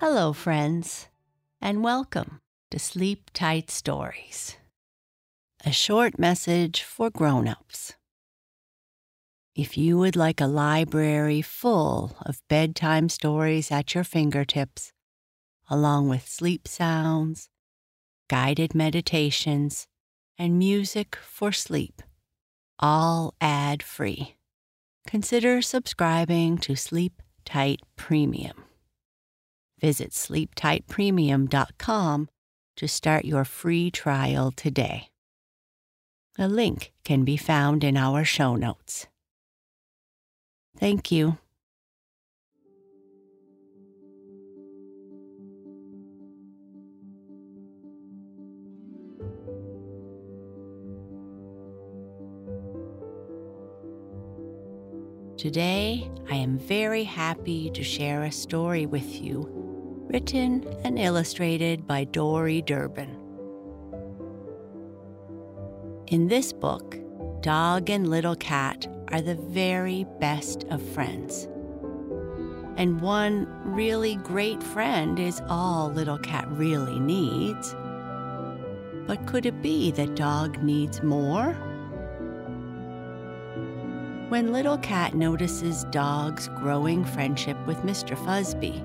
Hello, friends, and welcome to Sleep Tight Stories, a short message for grown ups. If you would like a library full of bedtime stories at your fingertips, along with sleep sounds, guided meditations, and music for sleep, all ad free, consider subscribing to Sleep Tight Premium. Visit sleeptightpremium.com to start your free trial today. A link can be found in our show notes. Thank you. Today, I am very happy to share a story with you written and illustrated by Dori Durbin. In this book, Dog and Little Cat are the very best of friends. And one really great friend is all Little Cat really needs. But could it be that Dog needs more? When Little Cat notices Dog's growing friendship with Mr. Fuzzby,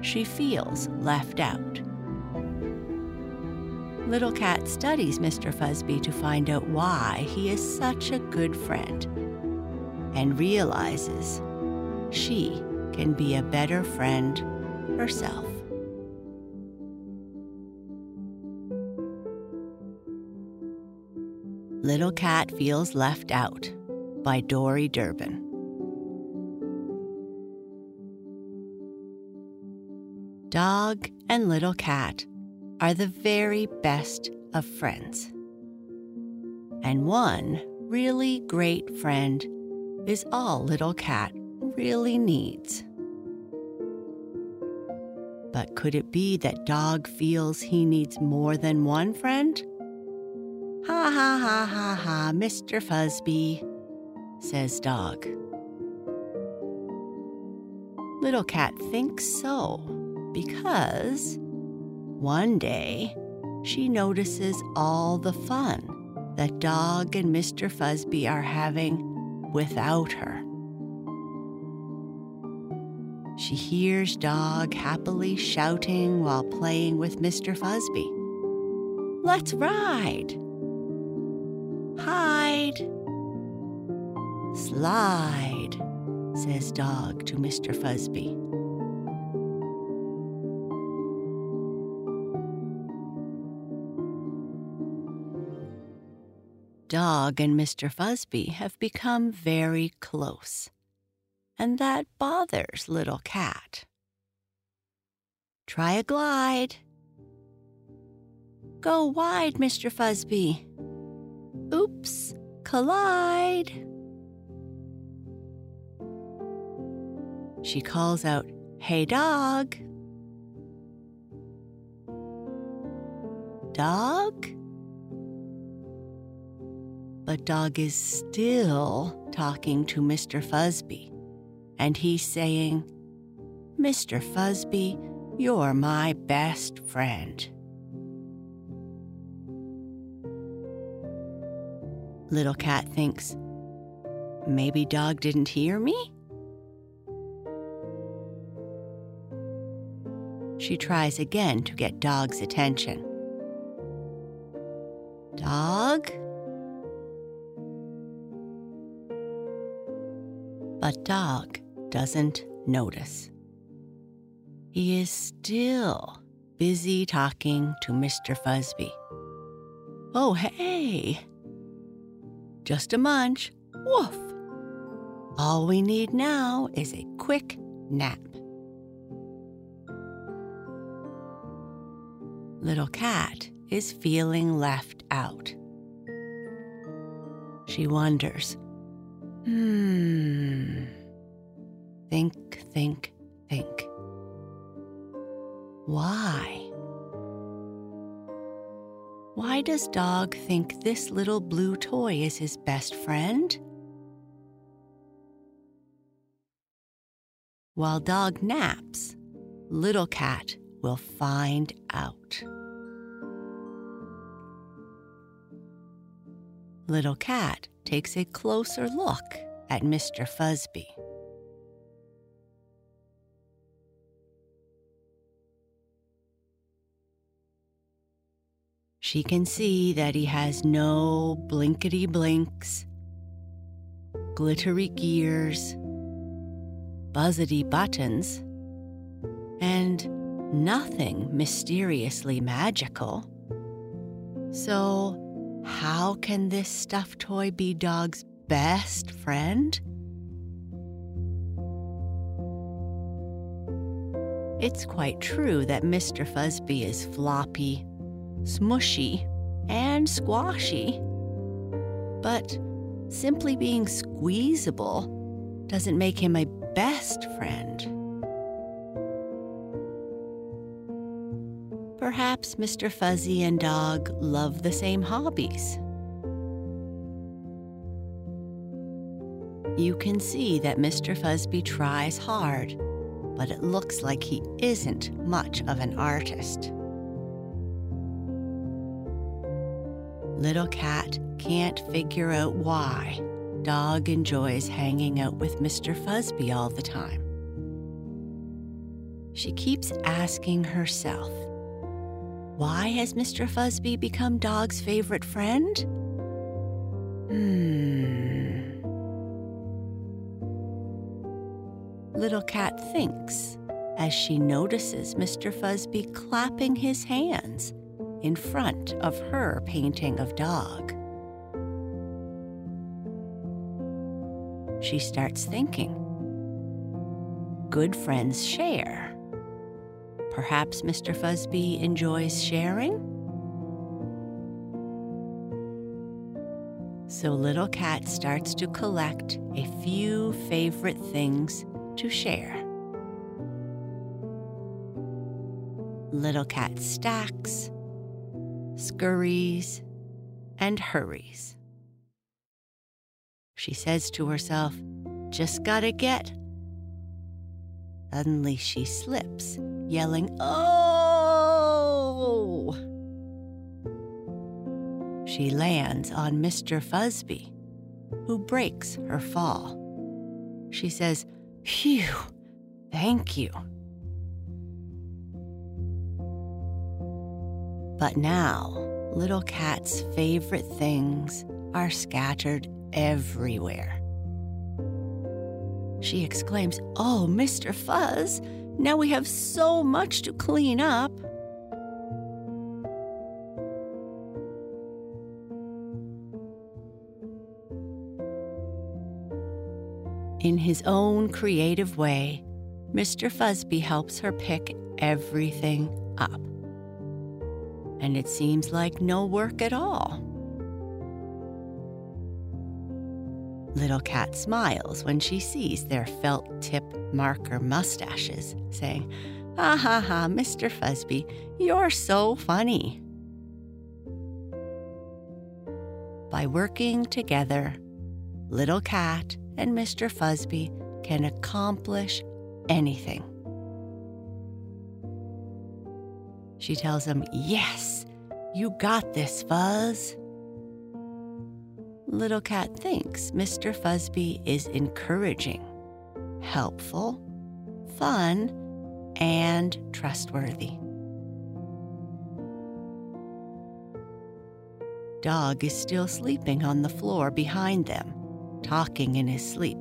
she feels left out. Little Cat studies Mr. Fuzzby to find out why he is such a good friend and realizes she can be a better friend herself. Little Cat Feels Left Out by Dori Durbin. Dog and Little Cat are the very best of friends. And one really great friend is all Little Cat really needs. But could it be that Dog feels he needs more than one friend? Ha ha ha ha ha, Mr. Fuzzby, says Dog. Little Cat thinks so because one day she notices all the fun that Dog and Mr. Fuzzby are having without her. She hears Dog happily shouting while playing with Mr. Fuzzby. Let's ride! Hide! Slide, says Dog to Mr. Fuzzby. Dog and Mr. Fuzzby have become very close, and that bothers Little Cat. Try a glide. Go wide, Mr. Fuzzby. Oops, collide. She calls out, Hey, dog. Dog? But Dog is still talking to Mr. Fuzzby, and he's saying, Mr. Fuzzby, you're my best friend. Little Cat thinks, maybe Dog didn't hear me? She tries again to get Dog's attention. Dog? But Dog doesn't notice. He is still busy talking to Mr. Fuzzby. Oh, hey! Just a munch. Woof! All we need now is a quick nap. Little Cat is feeling left out. She wonders Hmm. Think, think, think. Why? Why does Dog think this little blue toy is his best friend? While Dog naps, Little Cat will find out. Little Cat takes a closer look at Mr. Fuzzby. She can see that he has no blinkety blinks, glittery gears, buzzety buttons, and nothing mysteriously magical. So, how can this stuffed toy be Dog's best friend? It's quite true that Mr. Fuzzby is floppy, smushy, and squashy. But simply being squeezable doesn't make him a best friend. Perhaps Mr. Fuzzy and Dog love the same hobbies. You can see that Mr. Fuzzby tries hard, but it looks like he isn't much of an artist. Little Cat can't figure out why Dog enjoys hanging out with Mr. Fuzzby all the time. She keeps asking herself, why has Mr. Fuzzby become Dog's favorite friend? Hmm. Little Cat thinks as she notices Mr. Fuzzby clapping his hands in front of her painting of Dog. She starts thinking. Good friends share. Perhaps Mr. Fuzzby enjoys sharing? So Little Cat starts to collect a few favorite things to share. Little Cat stacks, scurries, and hurries. She says to herself, Just gotta get. Suddenly she slips, yelling, Oh! She lands on Mr. Fuzzby, who breaks her fall. She says, Phew, thank you. But now, Little Cat's favorite things are scattered everywhere. She exclaims, Oh, Mr. Fuzz, now we have so much to clean up. In his own creative way, Mr. Fuzzby helps her pick everything up. And it seems like no work at all. Little Cat smiles when she sees their felt tip marker mustaches, saying, Ha ha ha, Mr. Fuzzby, you're so funny. By working together, Little Cat and Mr. Fuzzby can accomplish anything. She tells him, Yes, you got this, Fuzz. Little Cat thinks Mr. Fuzzby is encouraging, helpful, fun, and trustworthy. Dog is still sleeping on the floor behind them, talking in his sleep.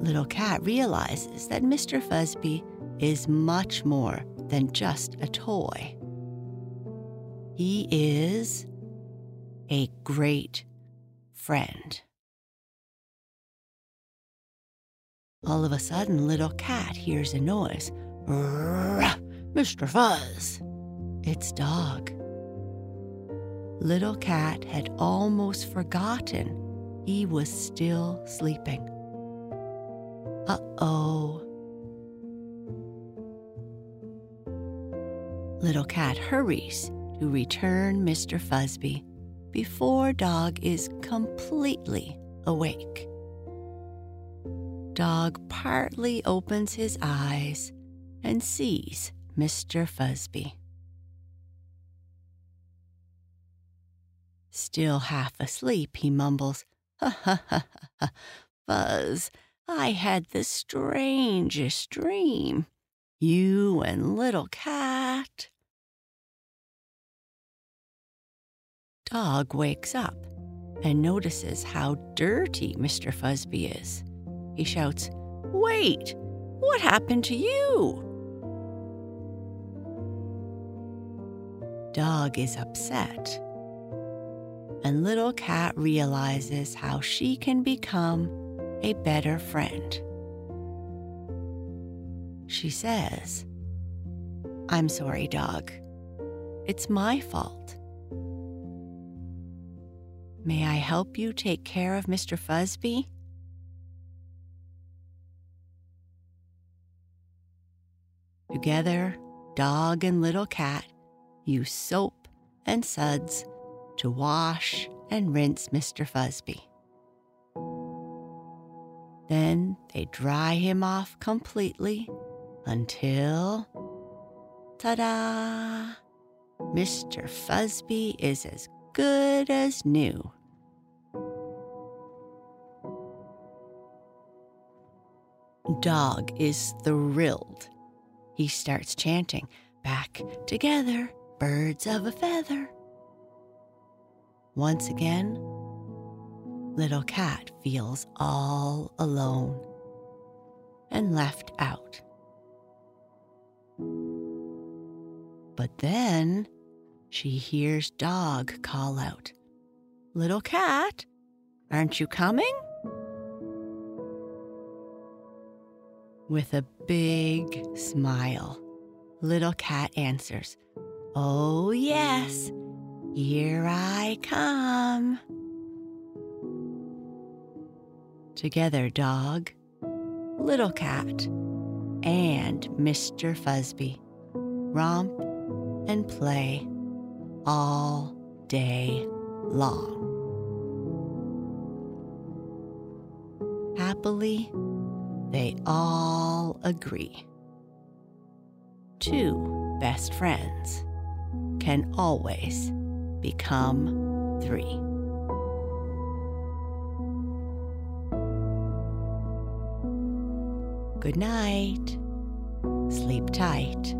Little Cat realizes that Mr. Fuzzby is much more than just a toy. He is a great friend. All of a sudden, Little Cat hears a noise. Mr. Fuzz! It's Dog. Little Cat had almost forgotten he was still sleeping. Uh oh. Little Cat hurries to return Mr. Fuzzby before Dog is completely awake. Dog partly opens his eyes and sees Mr. Fuzzby. Still half asleep, he mumbles, Ha ha ha ha, Fuzz, I had the strangest dream. You and little cat. Dog wakes up and notices how dirty Mr. Fuzzby is. He shouts, Wait, what happened to you? Dog is upset and Little Cat realizes how she can become a better friend. She says, I'm sorry, dog. It's my fault. May I help you take care of Mr. Fuzzby? Together, dog and little cat use soap and suds to wash and rinse Mr. Fuzzby. Then they dry him off completely until, ta da! Mr. Fuzzby is as good as new. Dog is thrilled. He starts chanting, Back together, birds of a feather. Once again, little cat feels all alone and left out. But then she hears dog call out, Little cat, aren't you coming? With a big smile, little cat answers, Oh, yes, here I come. Together, dog, little cat, and Mr. Fuzzby romp and play all day long. Happily, they all agree. Two best friends can always become three. Good night. Sleep tight.